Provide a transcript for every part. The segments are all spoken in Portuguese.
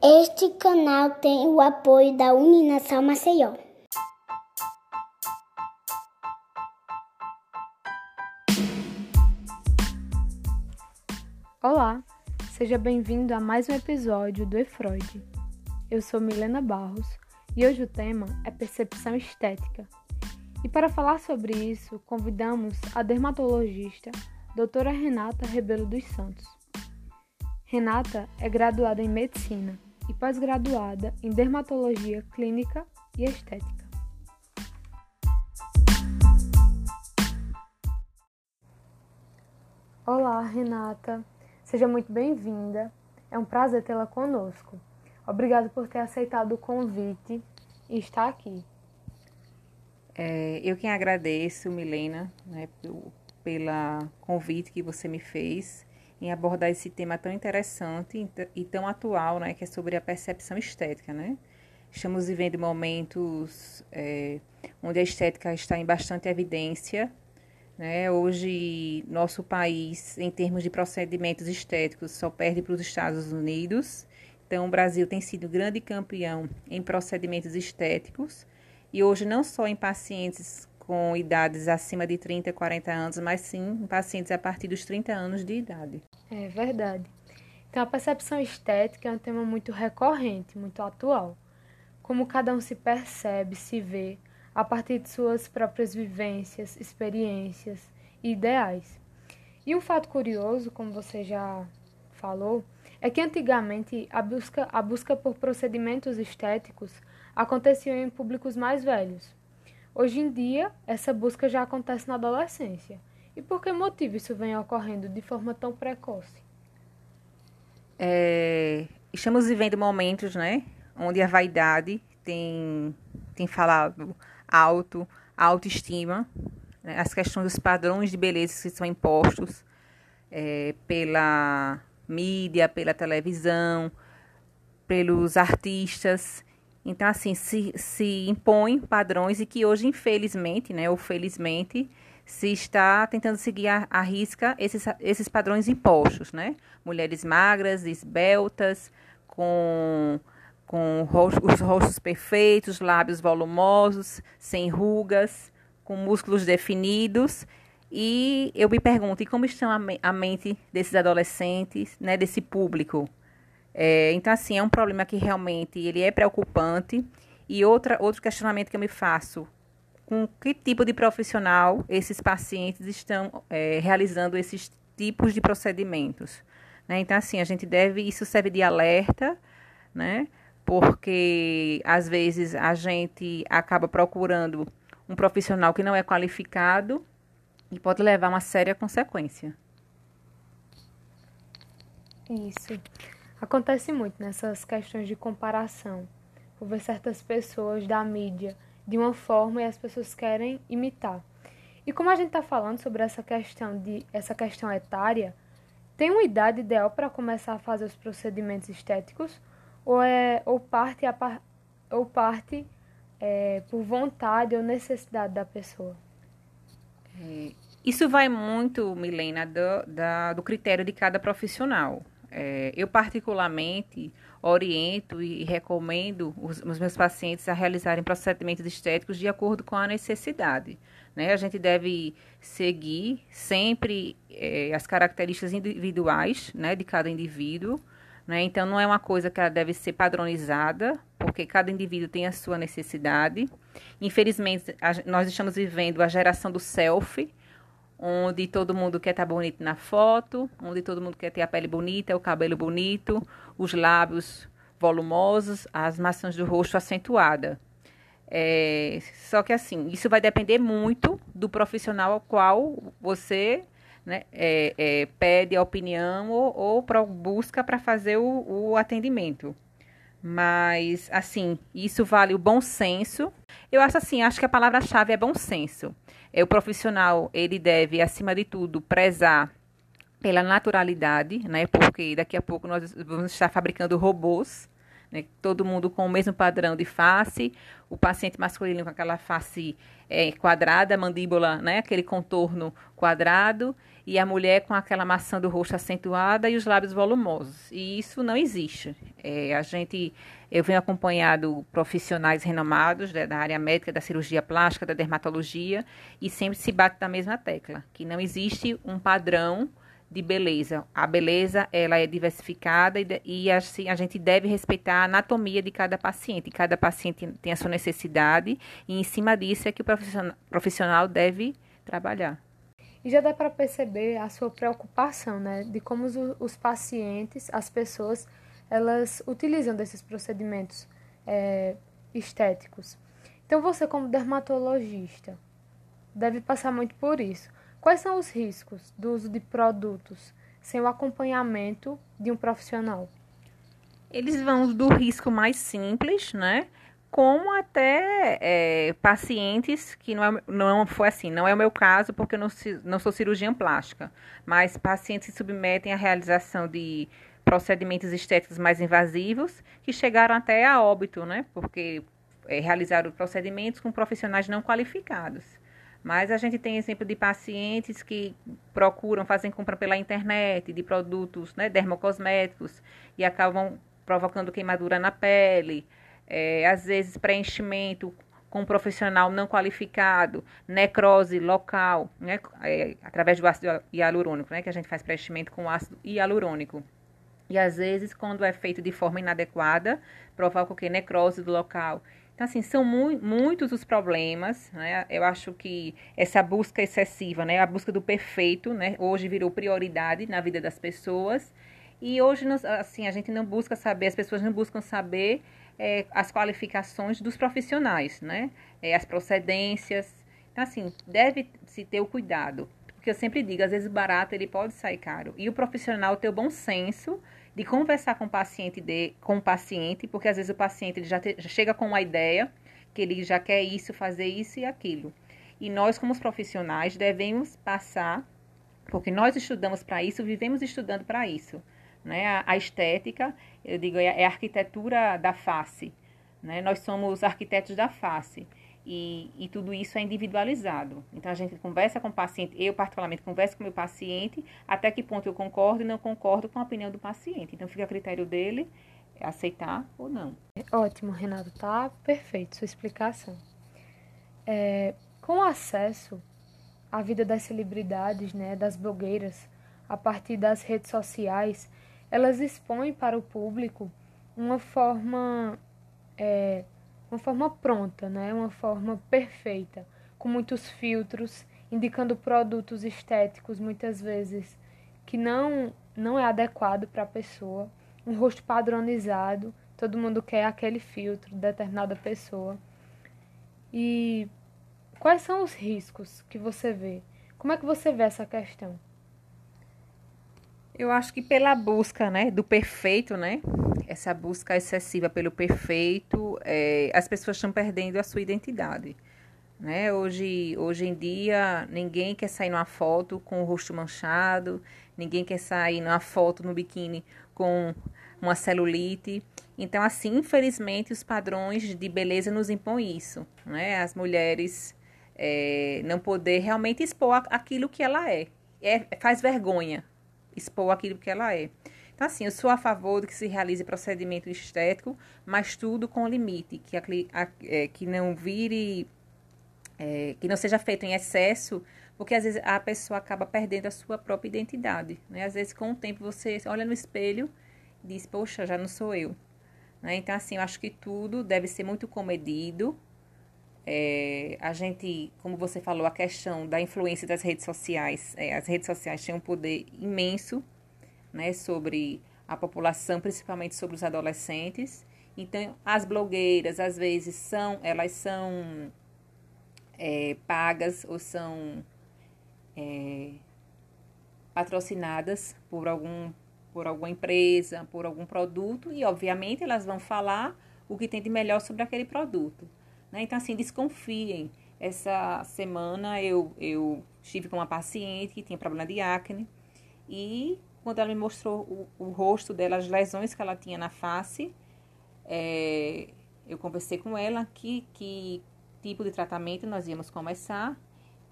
Este canal tem o apoio da Uninação Maceió. Olá, seja bem-vindo a mais um episódio do E-Freud. Eu sou Milena Barros e hoje o tema é percepção estética. E para falar sobre isso, convidamos a dermatologista doutora Renata Rebelo dos Santos. Renata é graduada em medicina e pós-graduada em dermatologia clínica e estética. Olá, Renata. Seja muito bem-vinda. É um prazer tê-la conosco. Obrigada por ter aceitado o convite e estar aqui. É, eu quem agradeço, Milena, né, pela convite que você me fez em abordar esse tema tão interessante e tão atual, né, que é sobre a percepção estética, né? Estamos vivendo momentos é, onde a estética está em bastante evidência né? Hoje, nosso país, em termos de procedimentos estéticos, só perde para os Estados Unidos. Então, o Brasil tem sido grande campeão em procedimentos estéticos. E hoje, não só em pacientes com idades acima de 30, 40 anos, mas sim em pacientes a partir dos 30 anos de idade. É verdade. Então, a percepção estética é um tema muito recorrente, muito atual. Como cada um se percebe, se vê, a partir de suas próprias vivências, experiências e ideais. E um fato curioso, como você já falou, é que antigamente a busca, a busca por procedimentos estéticos acontecia em públicos mais velhos. Hoje em dia, essa busca já acontece na adolescência. E por que motivo isso vem ocorrendo de forma tão precoce? É, estamos vivendo momentos, né, onde a vaidade tem, tem falado alto, a autoestima, né, as questões dos padrões de beleza que são impostos é, pela mídia, pela televisão, pelos artistas. Então, assim, se, se impõem padrões e que hoje, infelizmente, né, ou felizmente, se está tentando seguir a, a risca esses, esses padrões impostos, né? Mulheres magras, esbeltas, com com os rostos perfeitos, lábios volumosos, sem rugas, com músculos definidos. E eu me pergunto, e como está a mente desses adolescentes, né, desse público? É, então, assim, é um problema que realmente ele é preocupante. E outra, outro questionamento que eu me faço, com que tipo de profissional esses pacientes estão é, realizando esses tipos de procedimentos? Né? Então, assim, a gente deve, isso serve de alerta, né? porque às vezes a gente acaba procurando um profissional que não é qualificado e pode levar uma séria consequência. Isso. Acontece muito nessas questões de comparação. Por ver certas pessoas da mídia de uma forma e as pessoas querem imitar. E como a gente está falando sobre essa questão de essa questão etária, tem uma idade ideal para começar a fazer os procedimentos estéticos ou, é, ou parte, a, ou parte é, por vontade ou necessidade da pessoa? É, isso vai muito, Milena, do, da, do critério de cada profissional. É, eu, particularmente, oriento e recomendo os, os, meus pacientes a realizarem procedimentos estéticos de acordo com a necessidade. Né? A gente deve seguir sempre é, as características individuais né, de cada indivíduo né? Então, não é uma coisa que ela deve ser padronizada, porque cada indivíduo tem a sua necessidade. Infelizmente, a, nós estamos vivendo a geração do selfie, onde todo mundo quer estar bonito na foto, onde todo mundo quer ter a pele bonita, o cabelo bonito, os lábios volumosos, as maçãs do rosto acentuada. É, só que assim, isso vai depender muito do profissional ao qual você né, é, é, pede a opinião ou, ou pra, busca para fazer o, o atendimento. Mas, assim, isso vale o bom senso. Eu acho assim, acho que a palavra-chave é bom senso. É, o profissional, ele deve, acima de tudo, prezar pela naturalidade, né? Porque daqui a pouco nós vamos estar fabricando robôs, né? todo mundo com o mesmo padrão de face, o paciente masculino com aquela face é, quadrada, mandíbula, né? aquele contorno quadrado, e a mulher com aquela maçã do rosto acentuada e os lábios volumosos. E isso não existe. É, a gente, eu venho acompanhado profissionais renomados da área médica, da cirurgia plástica, da dermatologia, e sempre se bate na mesma tecla, que não existe um padrão de beleza. A beleza ela é diversificada e, e assim a gente deve respeitar a anatomia de cada paciente. Cada paciente tem a sua necessidade e em cima disso é que o profissional, deve trabalhar. E já dá para perceber a sua preocupação, né, de como os, os, pacientes, as pessoas, elas utilizam desses procedimentos é, estéticos. Então você como dermatologista deve passar muito por isso. Quais são os riscos do uso de produtos sem o acompanhamento de um profissional? Eles vão do risco mais simples, né? Como até é, pacientes que não, é, não foi assim, não é o meu caso porque eu não, não sou cirurgiã plástica, mas pacientes se submetem à realização de procedimentos estéticos mais invasivos que chegaram até a óbito, né? Porque é, realizaram procedimentos com profissionais não qualificados. Mas a gente tem exemplo de pacientes que procuram, fazem compra pela internet de produtos né, dermocosméticos e acabam provocando queimadura na pele, é, às vezes preenchimento com um profissional não qualificado, necrose local, né, é, através do ácido hialurônico, né, que a gente faz preenchimento com ácido hialurônico. E às vezes, quando é feito de forma inadequada, provoca o que? Necrose do local. Então, assim, são mu muitos os problemas, né? Eu acho que essa busca excessiva, né? A busca do perfeito, né? Hoje virou prioridade na vida das pessoas. E hoje, assim, a gente não busca saber, as pessoas não buscam saber é, as qualificações dos profissionais, né? É, as procedências. Então, assim, deve-se ter o cuidado. Porque eu sempre digo, às vezes barato ele pode sair caro. E o profissional ter o bom senso de conversar com o paciente, de, com o paciente, porque às vezes o paciente ele já, te, já chega com uma ideia que ele já quer isso, fazer isso e aquilo. E nós, como profissionais, devemos passar, porque nós estudamos para isso, vivemos estudando para isso. Né? A, a, estética, eu digo, é, é a arquitetura da face. Né? Nós somos arquitetos da face. E, e, tudo isso é individualizado. Então a gente conversa com o paciente, eu particularmente converso com o meu paciente, até que ponto eu concordo e não concordo com a opinião do paciente. Então fica a critério dele aceitar ou não. Ótimo, Renato, tá perfeito sua explicação. É, com acesso à vida das celebridades, né, das blogueiras, a partir das redes sociais, elas expõem para o público uma forma é, uma forma pronta, né? uma forma perfeita, com muitos filtros, indicando produtos estéticos muitas vezes que não, não é adequado para a pessoa, um rosto padronizado, todo mundo quer aquele filtro de determinada pessoa. E quais são os riscos que você vê? Como é que você vê essa questão? Eu acho que pela busca, né, do perfeito, né, essa busca excessiva pelo perfeito, é, as pessoas estão perdendo a sua identidade. Né? Hoje, hoje em dia, ninguém quer sair numa foto com o rosto manchado, ninguém quer sair numa foto no biquíni com uma celulite. Então, assim, infelizmente, os padrões de beleza nos impõem isso. Né? As mulheres é, não poder realmente expor aquilo que ela é. é. Faz vergonha expor aquilo que ela é. Então, assim, eu sou a favor de que se realize procedimento estético, mas tudo com limite, que, a, a, é, que não vire, é, que não seja feito em excesso, porque às vezes a pessoa acaba perdendo a sua própria identidade. Né? Às vezes, com o tempo, você olha no espelho e diz, poxa, já não sou eu. Né? Então, assim, eu acho que tudo deve ser muito comedido. É, a gente, como você falou, a questão da influência das redes sociais, é, as redes sociais têm um poder imenso né, sobre a população, principalmente sobre os adolescentes. Então, as blogueiras, às vezes, são, elas são é, pagas ou são é, patrocinadas por algum por alguma empresa, por algum produto e obviamente elas vão falar o que tem de melhor sobre aquele produto. Né? Então assim desconfiem. Essa semana eu eu estive com uma paciente que tinha problema de acne e quando ela me mostrou o, o rosto dela, as lesões que ela tinha na face, é, eu conversei com ela que, que tipo de tratamento nós íamos começar.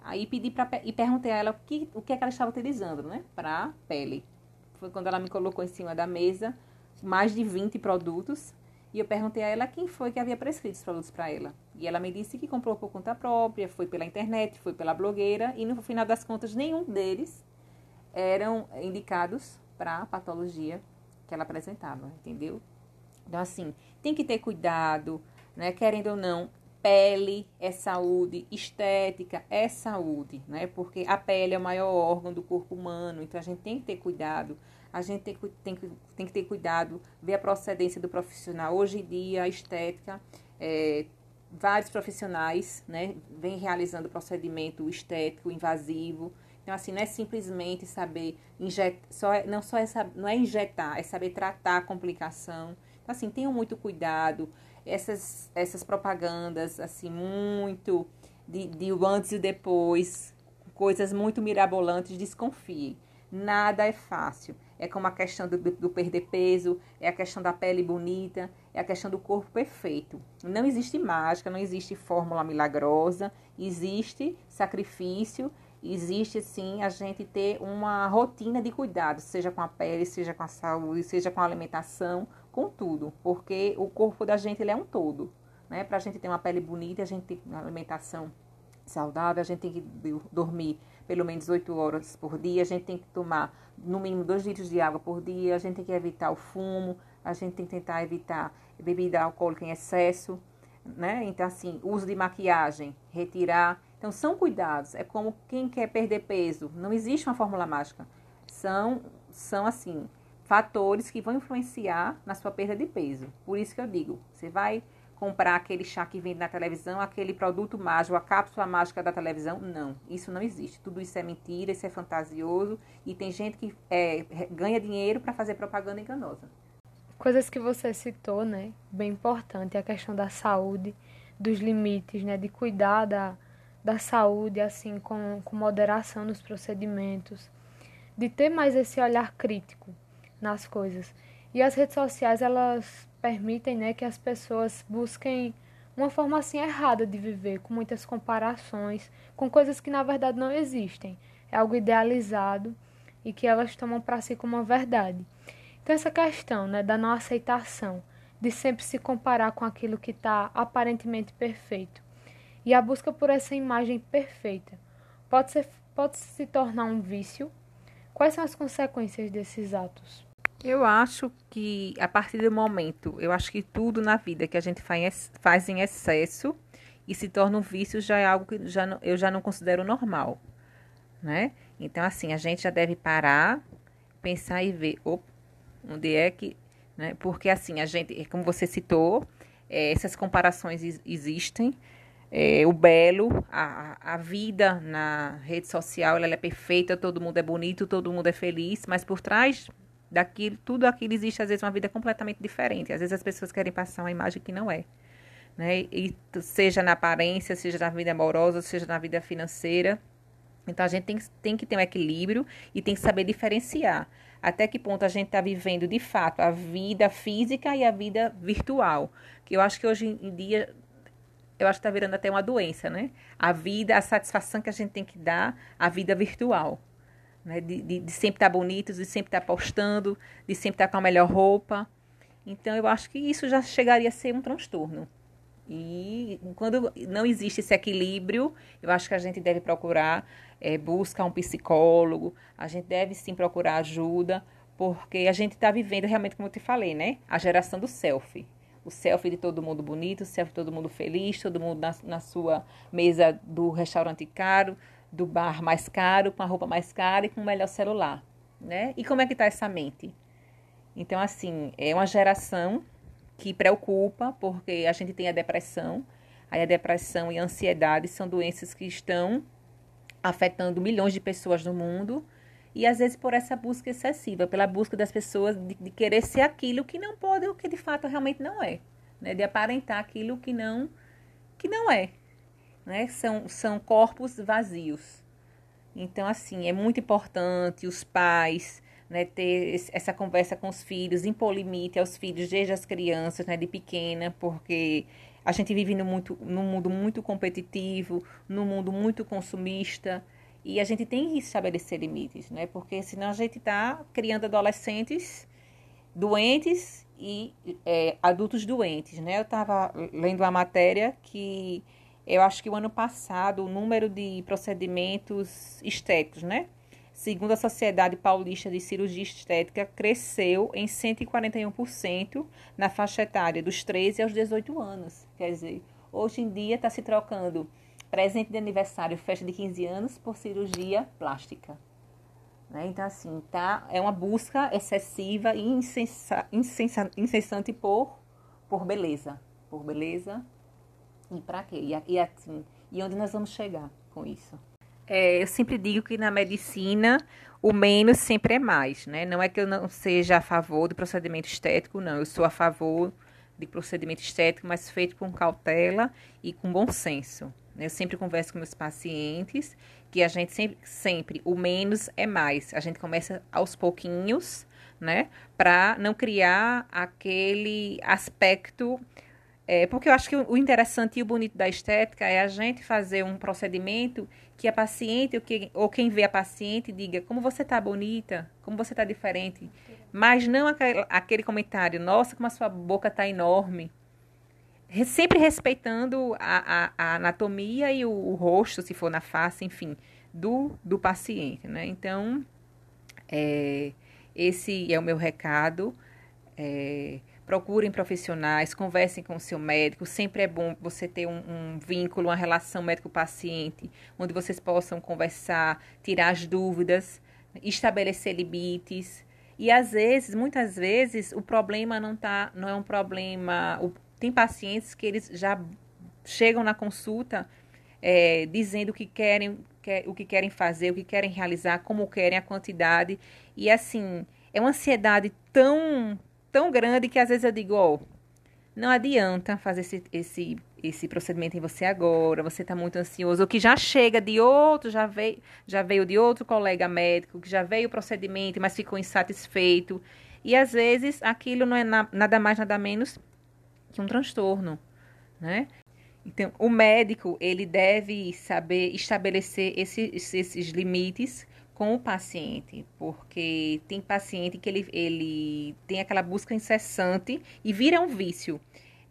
Aí pedi pra, e perguntei a ela o que, o que, é que ela estava utilizando, né? Para pele. Foi quando ela me colocou em cima da mesa mais de 20 produtos. E eu perguntei a ela quem foi que havia prescrito os produtos para ela. E ela me disse que comprou por conta própria, foi pela internet, foi pela blogueira. E no final das contas, nenhum deles eram indicados para a patologia que ela apresentava, entendeu? Então, assim, tem que ter cuidado, né? Querendo ou não, pele é saúde, estética é saúde, né? Porque a pele é o maior órgão do corpo humano, então a gente tem que ter cuidado. A gente tem, tem, que, tem que ter cuidado, ver a procedência do profissional. Hoje em dia, a estética, é, vários profissionais, né, vêm realizando procedimento estético invasivo, então, assim, não é simplesmente saber injetar, só é, não só é, não é injetar, é saber tratar a complicação. Então, assim, tenham muito cuidado. Essas, essas propagandas, assim, muito de, de o antes e depois, coisas muito mirabolantes, desconfie. Nada é fácil. É como a questão do, do, perder peso, é a questão da pele bonita, é a questão do corpo perfeito. Não existe mágica, não existe fórmula milagrosa, existe sacrifício existe sim a gente ter uma rotina de cuidado, seja com a pele, seja com a saúde, seja com a alimentação, com tudo, porque o corpo da gente ele é um todo, né? Para a gente ter uma pele bonita, a gente tem uma alimentação saudável, a gente tem que dormir pelo menos 8 horas por dia, a gente tem que tomar no mínimo 2 litros de água por dia, a gente tem que evitar o fumo, a gente tem que tentar evitar bebida alcoólica em excesso, né? Então, assim, uso de maquiagem, retirar então, são cuidados. É como quem quer perder peso. Não existe uma fórmula mágica. São, são assim, fatores que vão influenciar na sua perda de peso. Por isso que eu digo, você vai comprar aquele chá que vende na televisão, aquele produto mágico, a cápsula mágica da televisão. Não, isso não existe. Tudo isso é mentira, isso é fantasioso e tem gente que é, ganha dinheiro para fazer propaganda enganosa. Coisas que você citou, né? Bem importante, a questão da saúde, dos limites, né? De cuidar da, da saúde, assim, com, com moderação nos procedimentos, de ter mais esse olhar crítico nas coisas. E as redes sociais, elas permitem, né, que as pessoas busquem uma forma assim errada de viver, com muitas comparações, com coisas que na verdade não existem. É algo idealizado e que elas tomam para si como uma verdade. Então essa questão, né, da não aceitação, de sempre se comparar com aquilo que está aparentemente perfeito, e a busca por essa imagem perfeita pode, ser, pode se tornar um vício? Quais são as consequências desses atos? Eu acho que a partir do momento, eu acho que tudo na vida que a gente faz, em excesso e se torna um vício já é algo que já não, eu já não considero normal, né? Então, assim, a gente já deve parar, pensar e ver, opa, onde é que, né? Porque assim, a gente, como você citou, é, essas comparações existem, é, o belo, a, a vida na rede social, ela é perfeita, todo mundo é bonito, todo mundo é feliz, mas por trás daquilo, tudo aquilo existe às vezes uma vida completamente diferente. Às vezes as pessoas querem passar uma imagem que não é. Né? E seja na aparência, seja na vida amorosa, seja na vida financeira. Então a gente tem, tem que ter um equilíbrio e tem que saber diferenciar até que ponto a gente está vivendo de fato a vida física e a vida virtual. Que eu acho que hoje em dia eu acho que está virando até uma doença, né? A vida, a satisfação que a gente tem que dar à vida virtual. Né? De, de, de sempre estar tá bonito, de sempre estar tá postando, de sempre estar tá com a melhor roupa. Então, eu acho que isso já chegaria a ser um transtorno. E quando não existe esse equilíbrio, eu acho que a gente deve procurar é, buscar um psicólogo, a gente deve sim procurar ajuda, porque a gente está vivendo realmente, como eu te falei, né? A geração do selfie o selfie de todo mundo bonito, o selfie de todo mundo feliz, todo mundo na, na sua mesa do restaurante caro, do bar mais caro, com a roupa mais cara e com o melhor celular, né? E como é que está essa mente? Então, assim, é uma geração que preocupa, porque a gente tem a depressão, aí a depressão e a ansiedade são doenças que estão afetando milhões de pessoas no mundo, e às vezes por essa busca excessiva, pela busca das pessoas de, de querer ser aquilo que não pode, o que de fato realmente não é, né? De aparentar aquilo que não que não é, né? São são corpos vazios. Então assim, é muito importante os pais, né, ter essa conversa com os filhos, impor limite aos filhos desde as crianças, né, de pequena, porque a gente vive num, muito, num mundo muito competitivo, num mundo muito consumista, e a gente tem que estabelecer limites, né, porque senão a gente está criando adolescentes doentes e é, adultos doentes, né. Eu estava lendo uma matéria que eu acho que o ano passado o número de procedimentos estéticos, né, segundo a Sociedade Paulista de Cirurgia Estética, cresceu em 141% na faixa etária dos 13 aos 18 anos. Quer dizer, hoje em dia está se trocando presente de aniversário, festa de 15 anos, por cirurgia plástica. Né? Então, assim, tá, é uma busca excessiva e insensa, insensa, incessante por, por beleza. Por beleza. E para quê? E, e, assim, e onde nós vamos chegar com isso? É, eu sempre digo que na medicina o menos sempre é mais, né? Não é que eu não seja a favor do procedimento estético, não. Eu sou a favor de procedimento estético, mas feito com cautela e com bom senso. Eu sempre converso com meus pacientes que a gente sempre, sempre o menos é mais. A gente começa aos pouquinhos, né? Para não criar aquele aspecto é, porque eu acho que o interessante e o bonito da estética é a gente fazer um procedimento que a paciente ou, que, ou quem vê a paciente diga como você está bonita, como você está diferente. Mas não aquele, aquele, comentário, nossa, como a sua boca está enorme. Sempre respeitando a, a, a anatomia e o, o, rosto, se for na face, enfim, do, do paciente. Né? Então, é, esse é o meu recado. É, procurem profissionais, conversem com o seu médico. Sempre é bom você ter um, um vínculo, uma relação médico-paciente, onde vocês possam conversar, tirar as dúvidas, estabelecer limites. E às vezes, muitas vezes, o problema não tá, não é um problema. O, tem pacientes que eles já chegam na consulta é, dizendo o que querem, o que querem fazer, o que querem realizar, como querem, a quantidade. E assim, é uma ansiedade tão tão grande que às vezes eu digo, oh, não adianta fazer esse, esse, esse procedimento em você agora, você está muito ansioso, ou que já chega de outro, já veio, já veio de outro colega médico, que já veio o procedimento, mas ficou insatisfeito. E às vezes aquilo não é na, nada mais, nada menos que um transtorno, né? Então, o médico, ele deve saber estabelecer esses, esses limites com o paciente, porque tem paciente que ele, ele tem aquela busca incessante e vira um vício.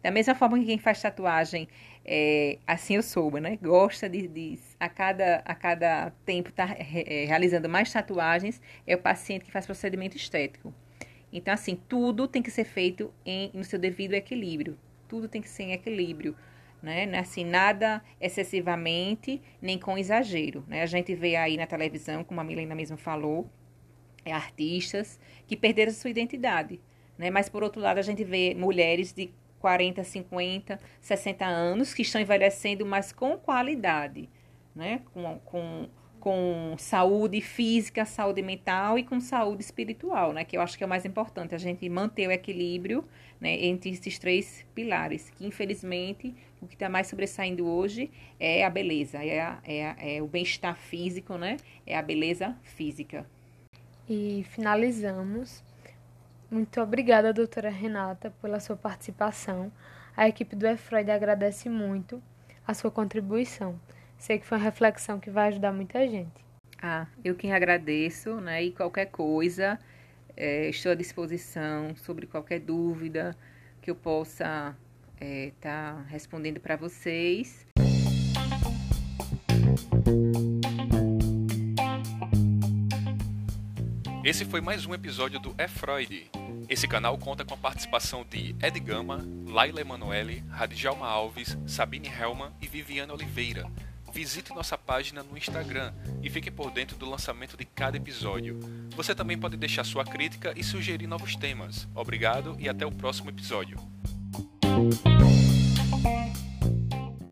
Da mesma forma que quem faz tatuagem, é, assim eu soube, né? Gosta de, de, a, cada, a cada tempo estar tá, é, realizando mais tatuagens, é o paciente que faz procedimento estético. Então, assim, tudo tem que ser feito em, no seu devido equilíbrio. Tudo tem que ser em equilíbrio né? É assim, nada excessivamente, nem com exagero, né? A gente vê aí na televisão, como a Milena mesmo falou, é, artistas que perderam sua identidade, né? Mas, por outro lado, a gente vê mulheres de 40, 50, 60 anos que estão envelhecendo, mas com qualidade, né? Com, com com saúde física, saúde mental e com saúde espiritual, né? Que eu acho que é o mais importante, a gente manter o equilíbrio né, entre esses três pilares, que infelizmente o que está mais sobressaindo hoje é a beleza, é, a, é, a, é o bem-estar físico, né? É a beleza física. E finalizamos. Muito obrigada, doutora Renata, pela sua participação. A equipe do EFROID agradece muito a sua contribuição. Sei que foi uma reflexão que vai ajudar muita gente. Ah, eu quem agradeço, né? E qualquer coisa, é, estou à disposição sobre qualquer dúvida que eu possa estar é, tá respondendo para vocês. Esse foi mais um episódio do É Freud. Esse canal conta com a participação de Ed Gama, Laila Emanuele, Radjalma Alves, Sabine Helman e Viviane Oliveira visite nossa página no Instagram e fique por dentro do lançamento de cada episódio. Você também pode deixar sua crítica e sugerir novos temas. Obrigado e até o próximo episódio.